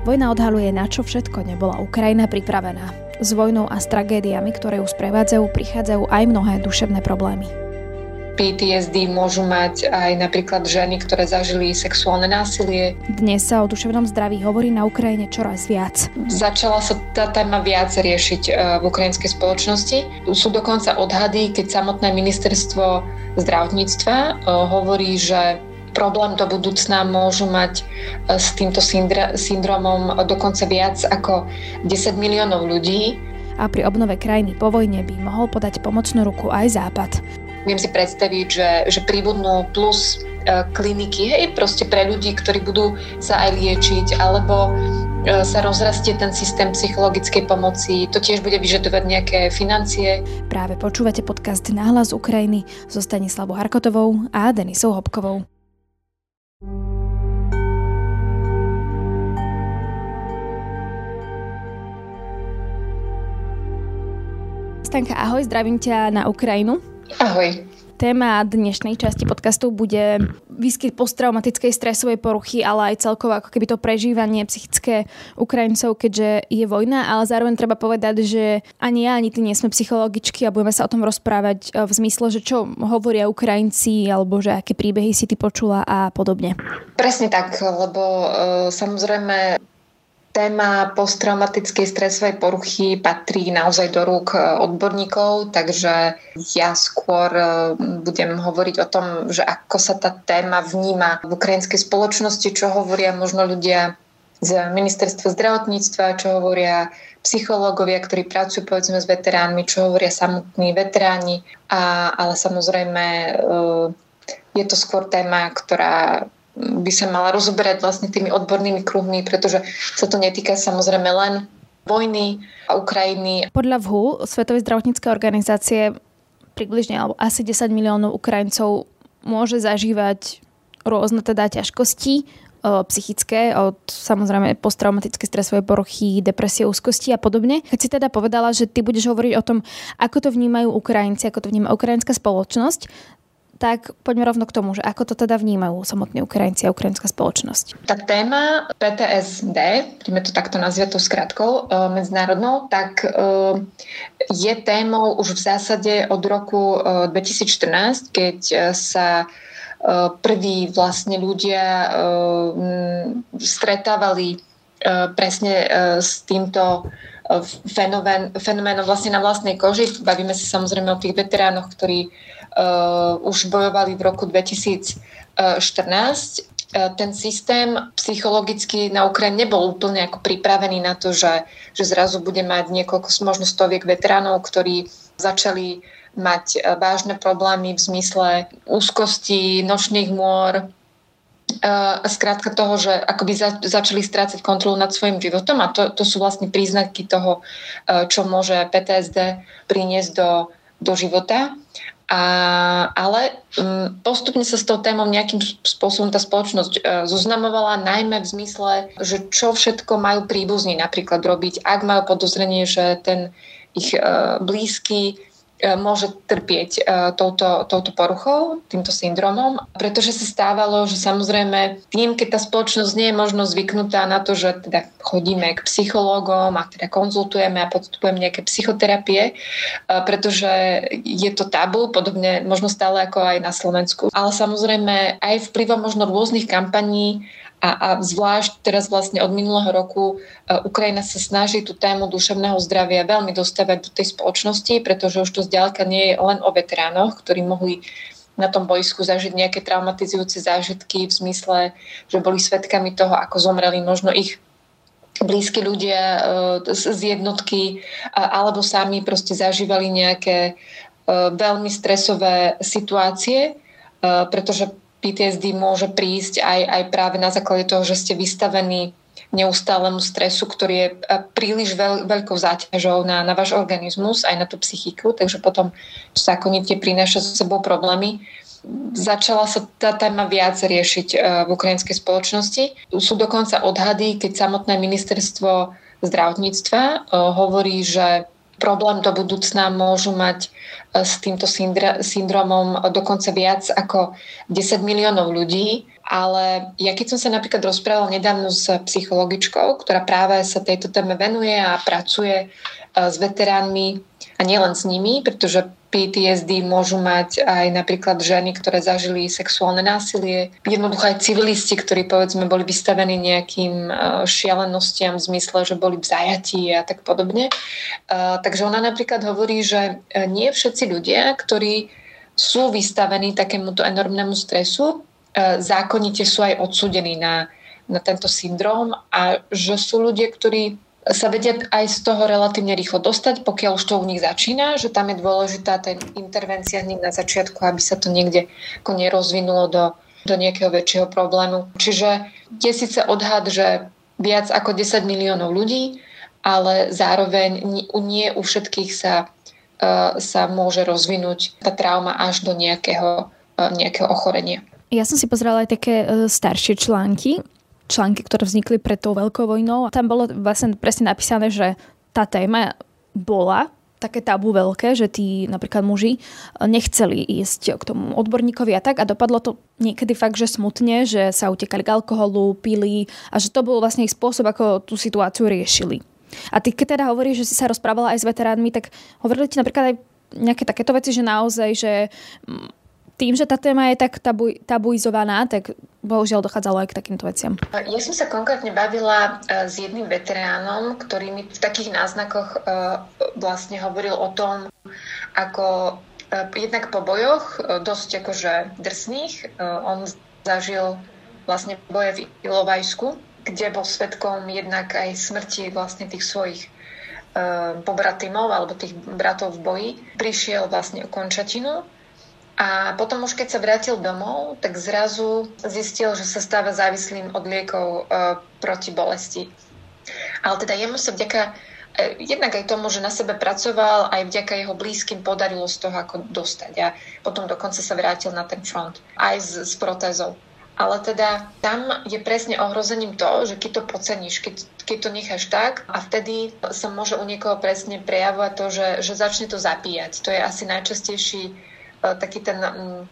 Vojna odhaluje, na čo všetko nebola Ukrajina pripravená. S vojnou a s tragédiami, ktoré ju sprevádzajú, prichádzajú aj mnohé duševné problémy. PTSD môžu mať aj napríklad ženy, ktoré zažili sexuálne násilie. Dnes sa o duševnom zdraví hovorí na Ukrajine čoraz viac. Začala sa tá téma viac riešiť e, v ukrajinskej spoločnosti. Sú dokonca odhady, keď samotné ministerstvo zdravotníctva e, hovorí, že problém do budúcna môžu mať e, s týmto syndromom dokonca viac ako 10 miliónov ľudí. A pri obnove krajiny po vojne by mohol podať pomocnú ruku aj Západ. Viem si predstaviť, že, že príbudnú plus e, kliniky, hej, proste pre ľudí, ktorí budú sa aj liečiť, alebo e, sa rozrastie ten systém psychologickej pomoci. To tiež bude vyžadovať nejaké financie. Práve počúvate podcast Náhlas Ukrajiny so Stanislavou Harkotovou a Denisou Hopkovou. Stanka, ahoj, zdravím ťa na Ukrajinu. Ahoj. Téma dnešnej časti podcastu bude výskyt posttraumatickej stresovej poruchy, ale aj celkovo ako keby to prežívanie psychické Ukrajincov, keďže je vojna, ale zároveň treba povedať, že ani ja, ani ty nie sme psychologičky a budeme sa o tom rozprávať e, v zmysle, že čo hovoria Ukrajinci, alebo že aké príbehy si ty počula a podobne. Presne tak, lebo uh, samozrejme Téma posttraumatickej stresovej poruchy patrí naozaj do rúk e, odborníkov, takže ja skôr e, budem hovoriť o tom, že ako sa tá téma vníma v ukrajinskej spoločnosti, čo hovoria možno ľudia z ministerstva zdravotníctva, čo hovoria psychológovia, ktorí pracujú povedzme s veteránmi, čo hovoria samotní veteráni, a, ale samozrejme e, je to skôr téma, ktorá by sa mala rozoberať vlastne tými odbornými kruhmi, pretože sa to netýka samozrejme len vojny a Ukrajiny. Podľa VHU, Svetovej zdravotníckej organizácie, približne alebo asi 10 miliónov Ukrajincov môže zažívať rôzne teda ťažkosti psychické, od samozrejme posttraumatické stresové poruchy, depresie, úzkosti a podobne. Keď si teda povedala, že ty budeš hovoriť o tom, ako to vnímajú Ukrajinci, ako to vníma ukrajinská spoločnosť, tak poďme rovno k tomu, že ako to teda vnímajú samotní Ukrajinci a ukrajinská spoločnosť. Tá téma PTSD, budeme to takto nazvať tou skratkou e, medzinárodnou, tak e, je témou už v zásade od roku 2014, e, keď sa prví vlastne ľudia stretávali presne s týmto fenomén, fenoménom vlastne na vlastnej koži. Bavíme sa samozrejme o tých veteránoch, ktorí už bojovali v roku 2014. Uh, ten systém psychologicky na Ukrajine nebol úplne ako pripravený na to, že, že zrazu bude mať niekoľko, možno stoviek veteránov, ktorí začali mať uh, vážne problémy v zmysle úzkosti, nočných môr, a skrátka toho, že akoby za, začali strácať kontrolu nad svojim životom a to, to sú vlastne príznaky toho, čo môže PTSD priniesť do, do života. A, ale um, postupne sa s tou témou nejakým spôsobom tá spoločnosť uh, zoznamovala, najmä v zmysle, že čo všetko majú príbuzní napríklad robiť, ak majú podozrenie, že ten ich uh, blízky môže trpieť e, touto, touto poruchou, týmto syndromom, pretože sa stávalo, že samozrejme tým, keď tá spoločnosť nie je možno zvyknutá na to, že teda chodíme k psychológom a teda konzultujeme a podstupujeme nejaké psychoterapie, e, pretože je to tabu, podobne možno stále ako aj na Slovensku. Ale samozrejme aj vplyvom možno rôznych kampaní a, a zvlášť teraz vlastne od minulého roku e, Ukrajina sa snaží tú tému duševného zdravia veľmi dostavať do tej spoločnosti, pretože už to zďaleka nie je len o veteránoch, ktorí mohli na tom boisku zažiť nejaké traumatizujúce zážitky v zmysle, že boli svetkami toho, ako zomreli možno ich blízki ľudia e, z jednotky alebo sami proste zažívali nejaké e, veľmi stresové situácie, pretože PTSD môže prísť aj, aj práve na základe toho, že ste vystavení neustálemu stresu, ktorý je e, príliš veľ, veľkou záťažou na, na váš organizmus, aj na tú psychiku, takže potom zákonite prináša so sebou problémy. Začala sa tá téma viac riešiť e, v ukrajinskej spoločnosti. Sú dokonca odhady, keď samotné ministerstvo zdravotníctva e, hovorí, že problém do budúcna môžu mať e, s týmto syndromom dokonca viac ako 10 miliónov ľudí. Ale ja keď som sa napríklad rozprávala nedávno s psychologičkou, ktorá práve sa tejto téme venuje a pracuje s veteránmi a nielen s nimi, pretože PTSD môžu mať aj napríklad ženy, ktoré zažili sexuálne násilie, jednoducho aj civilisti, ktorí povedzme boli vystavení nejakým e, šialenostiam v zmysle, že boli v zajatí a tak podobne. E, takže ona napríklad hovorí, že e, nie všetci ľudia, ktorí sú vystavení takémuto enormnému stresu, zákonite sú aj odsudení na, na tento syndrom a že sú ľudia, ktorí sa vedia aj z toho relatívne rýchlo dostať, pokiaľ už to u nich začína, že tam je dôležitá tá intervencia hneď na začiatku, aby sa to niekde ako nerozvinulo do, do nejakého väčšieho problému. Čiže je síce odhad, že viac ako 10 miliónov ľudí, ale zároveň nie u všetkých sa, uh, sa môže rozvinúť tá trauma až do nejakého, uh, nejakého ochorenia. Ja som si pozrela aj také uh, staršie články články, ktoré vznikli pred tou veľkou vojnou. Tam bolo vlastne presne napísané, že tá téma bola také tabu veľké, že tí napríklad muži nechceli ísť k tomu odborníkovi a tak a dopadlo to niekedy fakt, že smutne, že sa utekali k alkoholu, pili a že to bol vlastne ich spôsob, ako tú situáciu riešili. A ty keď teda hovoríš, že si sa rozprávala aj s veteránmi, tak hovorili ti napríklad aj nejaké takéto veci, že naozaj, že tým, že tá téma je tak tabu, tabuizovaná, tak bohužiaľ dochádzalo aj k takýmto veciam. Ja som sa konkrétne bavila e, s jedným veteránom, ktorý mi v takých náznakoch e, vlastne hovoril o tom, ako e, jednak po bojoch, dosť akože drsných, on zažil vlastne boje v Ilovajsku, kde bol svetkom jednak aj smrti vlastne tých svojich pobratimov alebo tých bratov v boji. Prišiel vlastne o končatinu a potom už keď sa vrátil domov, tak zrazu zistil, že sa stáva závislým od liekov e, proti bolesti. Ale teda jemu sa vďaka e, jednak aj tomu, že na sebe pracoval, aj vďaka jeho blízkym podarilo z toho ako dostať. A potom dokonca sa vrátil na ten front aj s, s protézou. Ale teda tam je presne ohrozením to, že keď to podceníš, keď, keď to necháš tak a vtedy sa môže u niekoho presne prejavovať to, že, že začne to zapíjať. To je asi najčastejší taký ten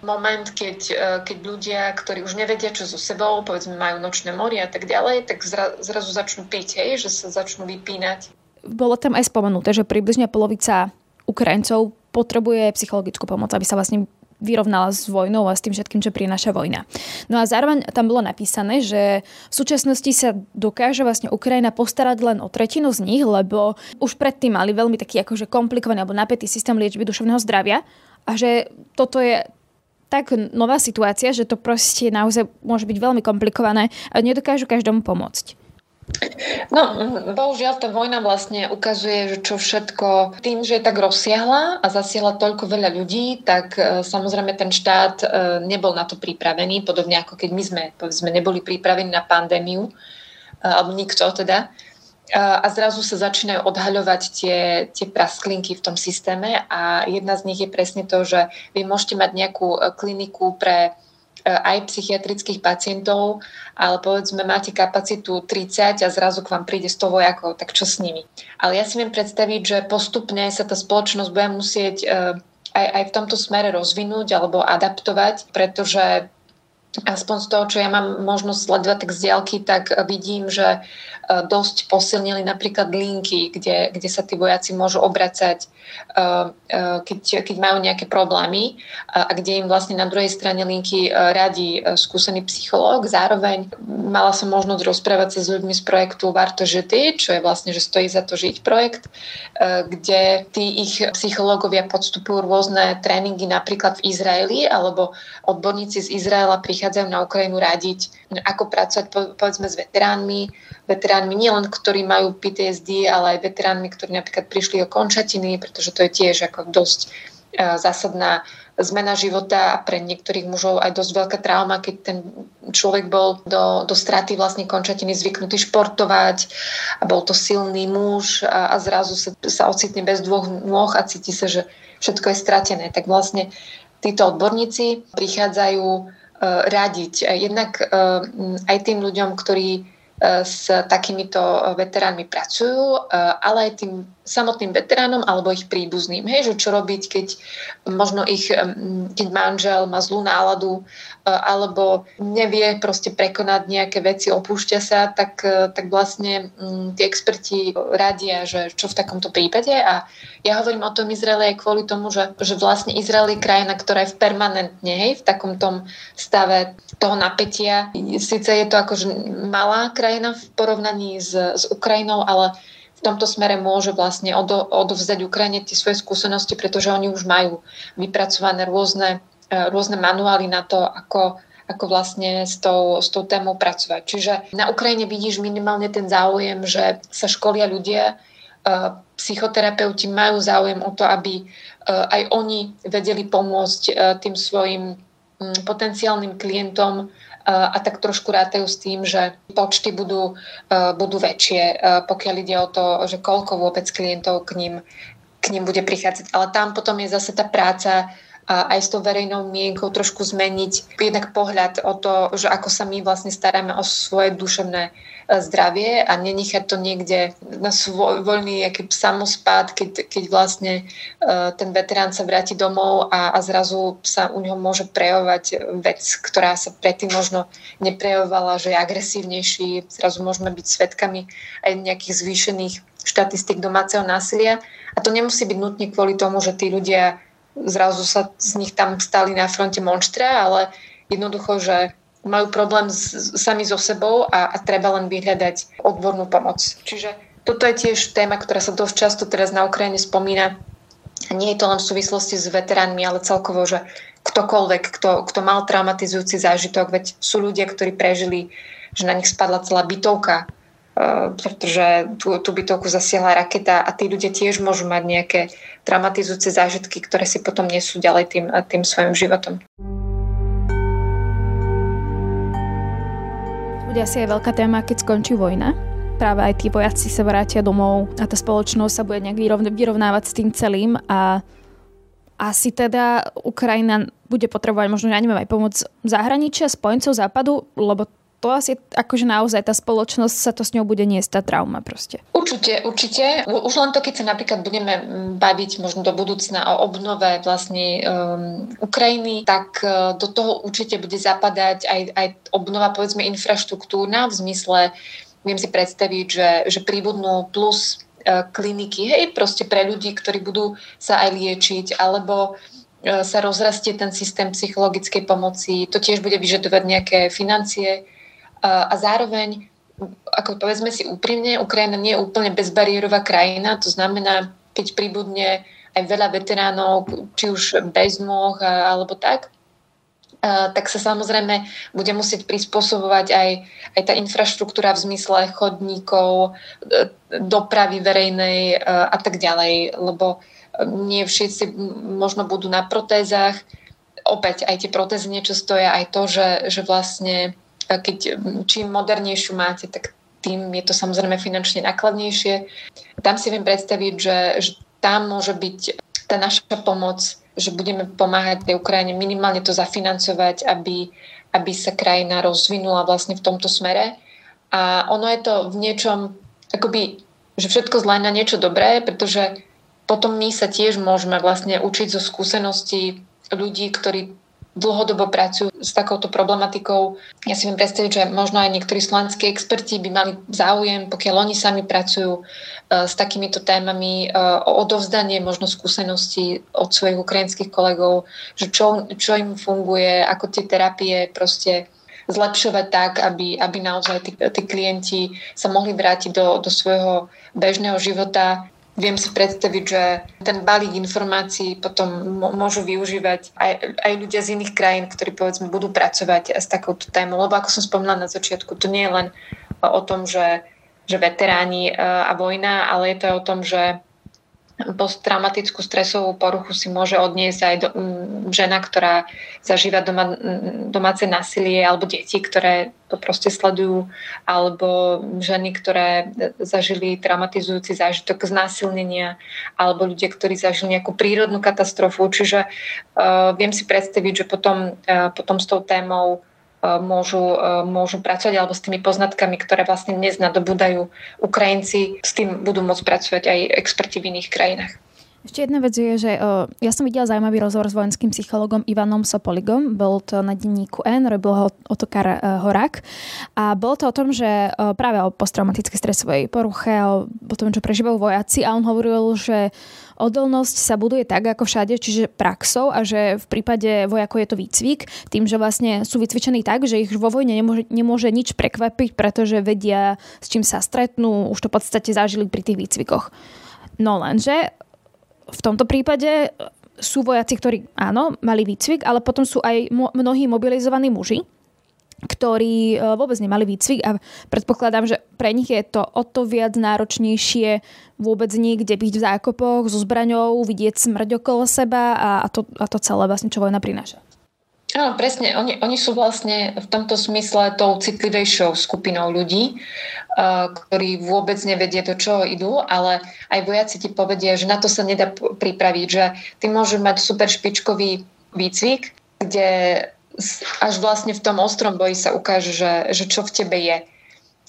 moment, keď, e, keď ľudia, ktorí už nevedia, čo so sebou, povedzme majú nočné mori a tak ďalej, tak zra, zrazu začnú piť, hej, že sa začnú vypínať. Bolo tam aj spomenuté, že približne polovica Ukrajincov potrebuje psychologickú pomoc, aby sa vlastne vyrovnala s vojnou a s tým všetkým, čo prináša vojna. No a zároveň tam bolo napísané, že v súčasnosti sa dokáže vlastne Ukrajina postarať len o tretinu z nich, lebo už predtým mali veľmi taký akože komplikovaný alebo napätý systém liečby duševného zdravia a že toto je tak nová situácia, že to proste naozaj môže byť veľmi komplikované a nedokážu každomu pomôcť. No, bohužiaľ tá vojna vlastne ukazuje, že čo všetko, tým, že je tak rozsiahla a zasiahla toľko veľa ľudí, tak e, samozrejme ten štát e, nebol na to pripravený, podobne ako keď my sme, povedzme, neboli pripravení na pandémiu, e, alebo nikto teda a zrazu sa začínajú odhaľovať tie, tie prasklinky v tom systéme a jedna z nich je presne to, že vy môžete mať nejakú e, kliniku pre e, aj psychiatrických pacientov, ale povedzme máte kapacitu 30 a zrazu k vám príde 100 vojakov, tak čo s nimi? Ale ja si viem predstaviť, že postupne sa tá spoločnosť bude musieť e, aj, aj v tomto smere rozvinúť alebo adaptovať, pretože aspoň z toho, čo ja mám možnosť sledovať tak z diálky, tak vidím, že E, dosť posilnili napríklad linky, kde, kde sa tí vojaci môžu obracať, e, e, keď, keď majú nejaké problémy a kde im vlastne na druhej strane linky radí skúsený psychológ. Zároveň mala som možnosť rozprávať sa s ľuďmi z projektu Varto žity, čo je vlastne, že stojí za to žiť projekt, kde tí ich psychológovia podstupujú rôzne tréningy napríklad v Izraeli, alebo odborníci z Izraela prichádzajú na Ukrajinu radiť, ako pracovať povedzme s veteránmi, veteránmi nielen, ktorí majú PTSD, ale aj veteránmi, ktorí napríklad prišli o končatiny, pretože to je tiež ako dosť e, zásadná zmena života a pre niektorých mužov aj dosť veľká trauma, keď ten človek bol do, do straty vlastne končatiny zvyknutý športovať a bol to silný muž a, a zrazu sa, sa ocitne bez dvoch nôh a cíti sa, že všetko je stratené. Tak vlastne títo odborníci prichádzajú radiť. Jednak uh, aj tým ľuďom, ktorí s takýmito veteránmi pracujú, ale aj tým samotným veteránom alebo ich príbuzným. Hej, že čo robiť, keď možno ich, keď manžel má zlú náladu alebo nevie proste prekonať nejaké veci, opúšťa sa, tak, tak vlastne tí experti radia, že čo v takomto prípade. A ja hovorím o tom Izraeli aj kvôli tomu, že, že vlastne Izrael je krajina, ktorá je v permanentne, hej, v takom stave toho napätia. Sice je to akože malá krajina v porovnaní s, s Ukrajinou, ale v tomto smere môže vlastne odo, odovzdať Ukrajine tie svoje skúsenosti, pretože oni už majú vypracované rôzne, e, rôzne manuály na to, ako, ako vlastne s tou, s tou témou pracovať. Čiže na Ukrajine vidíš minimálne ten záujem, že sa školia ľudia, e, psychoterapeuti majú záujem o to, aby e, aj oni vedeli pomôcť tým svojim potenciálnym klientom a tak trošku rátajú s tým, že počty budú, budú väčšie, pokiaľ ide o to, že koľko vôbec klientov k ním, k ním bude prichádzať. Ale tam potom je zase tá práca aj s tou verejnou mienkou trošku zmeniť jednak pohľad o to, že ako sa my vlastne staráme o svoje duševné e, zdravie a nenechať to niekde na svoj voľný aký samospád, keď, keď vlastne uh, ten veterán sa vráti domov a, a zrazu sa u neho môže prejavovať vec, ktorá sa predtým možno neprejavovala, že je agresívnejší, zrazu môžeme byť svetkami aj nejakých zvýšených štatistik domáceho násilia. A to nemusí byť nutne kvôli tomu, že tí ľudia zrazu sa z nich tam stali na fronte monštra, ale jednoducho, že majú problém s, sami so sebou a, a treba len vyhľadať odbornú pomoc. Čiže toto je tiež téma, ktorá sa dosť často teraz na Ukrajine spomína. Nie je to len v súvislosti s veteránmi, ale celkovo, že ktokoľvek, kto, kto mal traumatizujúci zážitok, veď sú ľudia, ktorí prežili, že na nich spadla celá bytovka, pretože tú, tú bytovku zasiahla raketa a tí ľudia tiež môžu mať nejaké traumatizujúce zážitky, ktoré si potom nesú ďalej tým, tým svojim životom. Bude asi aj veľká téma, keď skončí vojna. Práve aj tí vojaci sa vrátia domov a tá spoločnosť sa bude nejak vyrovnávať s tým celým a asi teda Ukrajina bude potrebovať možno, ja neviem, aj pomoc zahraničia, spojencov západu, lebo to asi akože naozaj tá spoločnosť sa to s ňou bude niesť tá trauma proste. Určite, určite. Už len to, keď sa napríklad budeme baviť možno do budúcna o obnove vlastne um, Ukrajiny, tak uh, do toho určite bude zapadať aj, aj obnova povedzme infraštruktúrna v zmysle, viem si predstaviť, že, že príbudnú plus uh, kliniky, hej, proste pre ľudí, ktorí budú sa aj liečiť, alebo uh, sa rozrastie ten systém psychologickej pomoci. To tiež bude vyžadovať nejaké financie a zároveň, ako povedzme si úprimne, Ukrajina nie je úplne bezbariérová krajina, to znamená, keď pribudne aj veľa veteránov, či už bez nôh alebo tak, tak sa samozrejme bude musieť prispôsobovať aj, aj tá infraštruktúra v zmysle chodníkov, e, dopravy verejnej a tak ďalej, lebo nie všetci možno budú na protézach. Opäť aj tie protézy niečo stoja, aj to, že, že vlastne keď čím modernejšiu máte, tak tým je to samozrejme finančne nákladnejšie. Tam si viem predstaviť, že, že tam môže byť tá naša pomoc, že budeme pomáhať tej Ukrajine minimálne to zafinancovať, aby, aby sa krajina rozvinula vlastne v tomto smere. A ono je to v niečom, akoby, že všetko zlé na niečo dobré, pretože potom my sa tiež môžeme vlastne učiť zo skúseností ľudí, ktorí dlhodobo pracujú s takouto problematikou. Ja si viem predstaviť, že možno aj niektorí slovenskí experti by mali záujem, pokiaľ oni sami pracujú uh, s takýmito témami, uh, o odovzdanie možno skúseností od svojich ukrajinských kolegov, že čo, čo im funguje, ako tie terapie proste zlepšovať tak, aby, aby naozaj tí, tí klienti sa mohli vrátiť do, do svojho bežného života Viem si predstaviť, že ten balík informácií potom môžu využívať aj, aj ľudia z iných krajín, ktorí povedzme budú pracovať s takouto témou. Lebo ako som spomínala na začiatku, to nie je len o tom, že, že veteráni e, a vojna, ale je to o tom, že posttraumatickú stresovú poruchu si môže odniesť aj do, m, žena, ktorá zažíva doma, domáce násilie, alebo deti, ktoré to proste sledujú, alebo ženy, ktoré zažili traumatizujúci zážitok znásilnenia, alebo ľudia, ktorí zažili nejakú prírodnú katastrofu. Čiže uh, viem si predstaviť, že potom, uh, potom s tou témou môžu, môžu pracovať alebo s tými poznatkami, ktoré vlastne dnes nadobúdajú Ukrajinci, s tým budú môcť pracovať aj experti v iných krajinách. Ešte jedna vec je, že uh, ja som videla zaujímavý rozhovor s vojenským psychologom Ivanom Sopoligom. Bol to na denníku N, robil ho Otokar uh, Horák. A bolo to o tom, že uh, práve o posttraumatickej stresovej poruche, o, o tom, čo prežívajú vojaci. A on hovoril, že odolnosť sa buduje tak, ako všade, čiže praxou a že v prípade vojakov je to výcvik, tým, že vlastne sú vycvičení tak, že ich vo vojne nemôže, nemôže nič prekvapiť, pretože vedia, s čím sa stretnú, už to v podstate zažili pri tých výcvikoch. No lenže v tomto prípade sú vojaci, ktorí áno, mali výcvik, ale potom sú aj mnohí mobilizovaní muži, ktorí e, vôbec nemali výcvik a predpokladám, že pre nich je to o to viac náročnejšie vôbec niekde byť v zákopoch so zbraňou, vidieť smrť okolo seba a, to, a to celé vlastne, čo vojna prináša. Áno, presne. Oni, oni sú vlastne v tomto smysle tou citlivejšou skupinou ľudí, uh, ktorí vôbec nevedia, do čoho idú, ale aj vojaci ti povedia, že na to sa nedá pripraviť, že ty môžeš mať super špičkový výcvik, kde až vlastne v tom ostrom boji sa ukáže, že, že čo v tebe je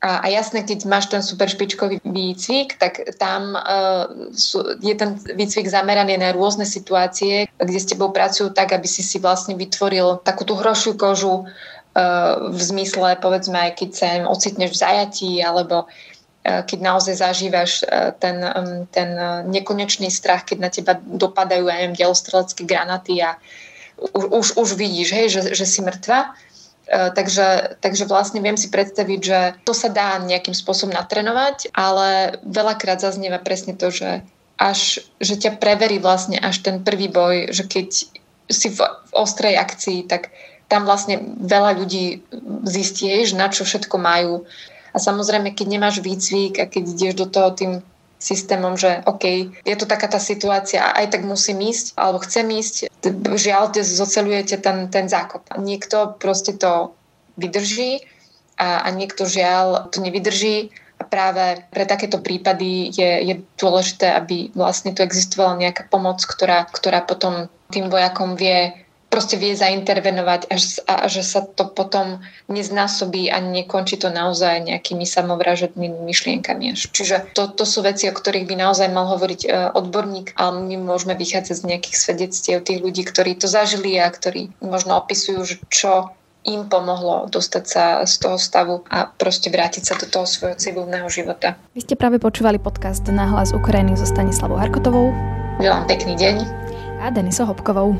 a, a jasné, keď máš ten super špičkový výcvik, tak tam uh, sú, je ten výcvik zameraný na rôzne situácie, kde s tebou pracujú tak, aby si si vlastne vytvoril takú tú hrošiu kožu uh, v zmysle, povedzme, aj keď sa ocitneš v zajatí, alebo uh, keď naozaj zažívaš uh, ten, um, ten nekonečný strach, keď na teba dopadajú, ja delostrelecké granaty a už, už, už vidíš, hej, že, že si mŕtva takže, takže vlastne viem si predstaviť, že to sa dá nejakým spôsobom natrenovať, ale veľakrát zaznieva presne to, že až, že ťa preverí vlastne až ten prvý boj, že keď si v, v ostrej akcii, tak tam vlastne veľa ľudí zistieš, na čo všetko majú. A samozrejme, keď nemáš výcvik a keď ideš do toho tým systémom, že OK, je to taká tá situácia aj tak musím ísť, alebo chcem ísť, žiaľ, zocelujete ten, ten zákop. Niekto proste to vydrží a, a niekto žiaľ to nevydrží a práve pre takéto prípady je, je dôležité, aby vlastne tu existovala nejaká pomoc, ktorá, ktorá potom tým vojakom vie proste vie zaintervenovať až, a že sa to potom neznásobí a nekončí to naozaj nejakými samovražednými myšlienkami. Čiže to, to sú veci, o ktorých by naozaj mal hovoriť e, odborník, ale my môžeme vychádzať z nejakých svedectiev tých ľudí, ktorí to zažili a ktorí možno opisujú, že čo im pomohlo dostať sa z toho stavu a proste vrátiť sa do toho svojho civilného života. Vy ste práve počúvali podcast Na hlas Ukrajiny so Stanislavou Harkotovou. Želám pekný deň. A Denisou Hopkovou.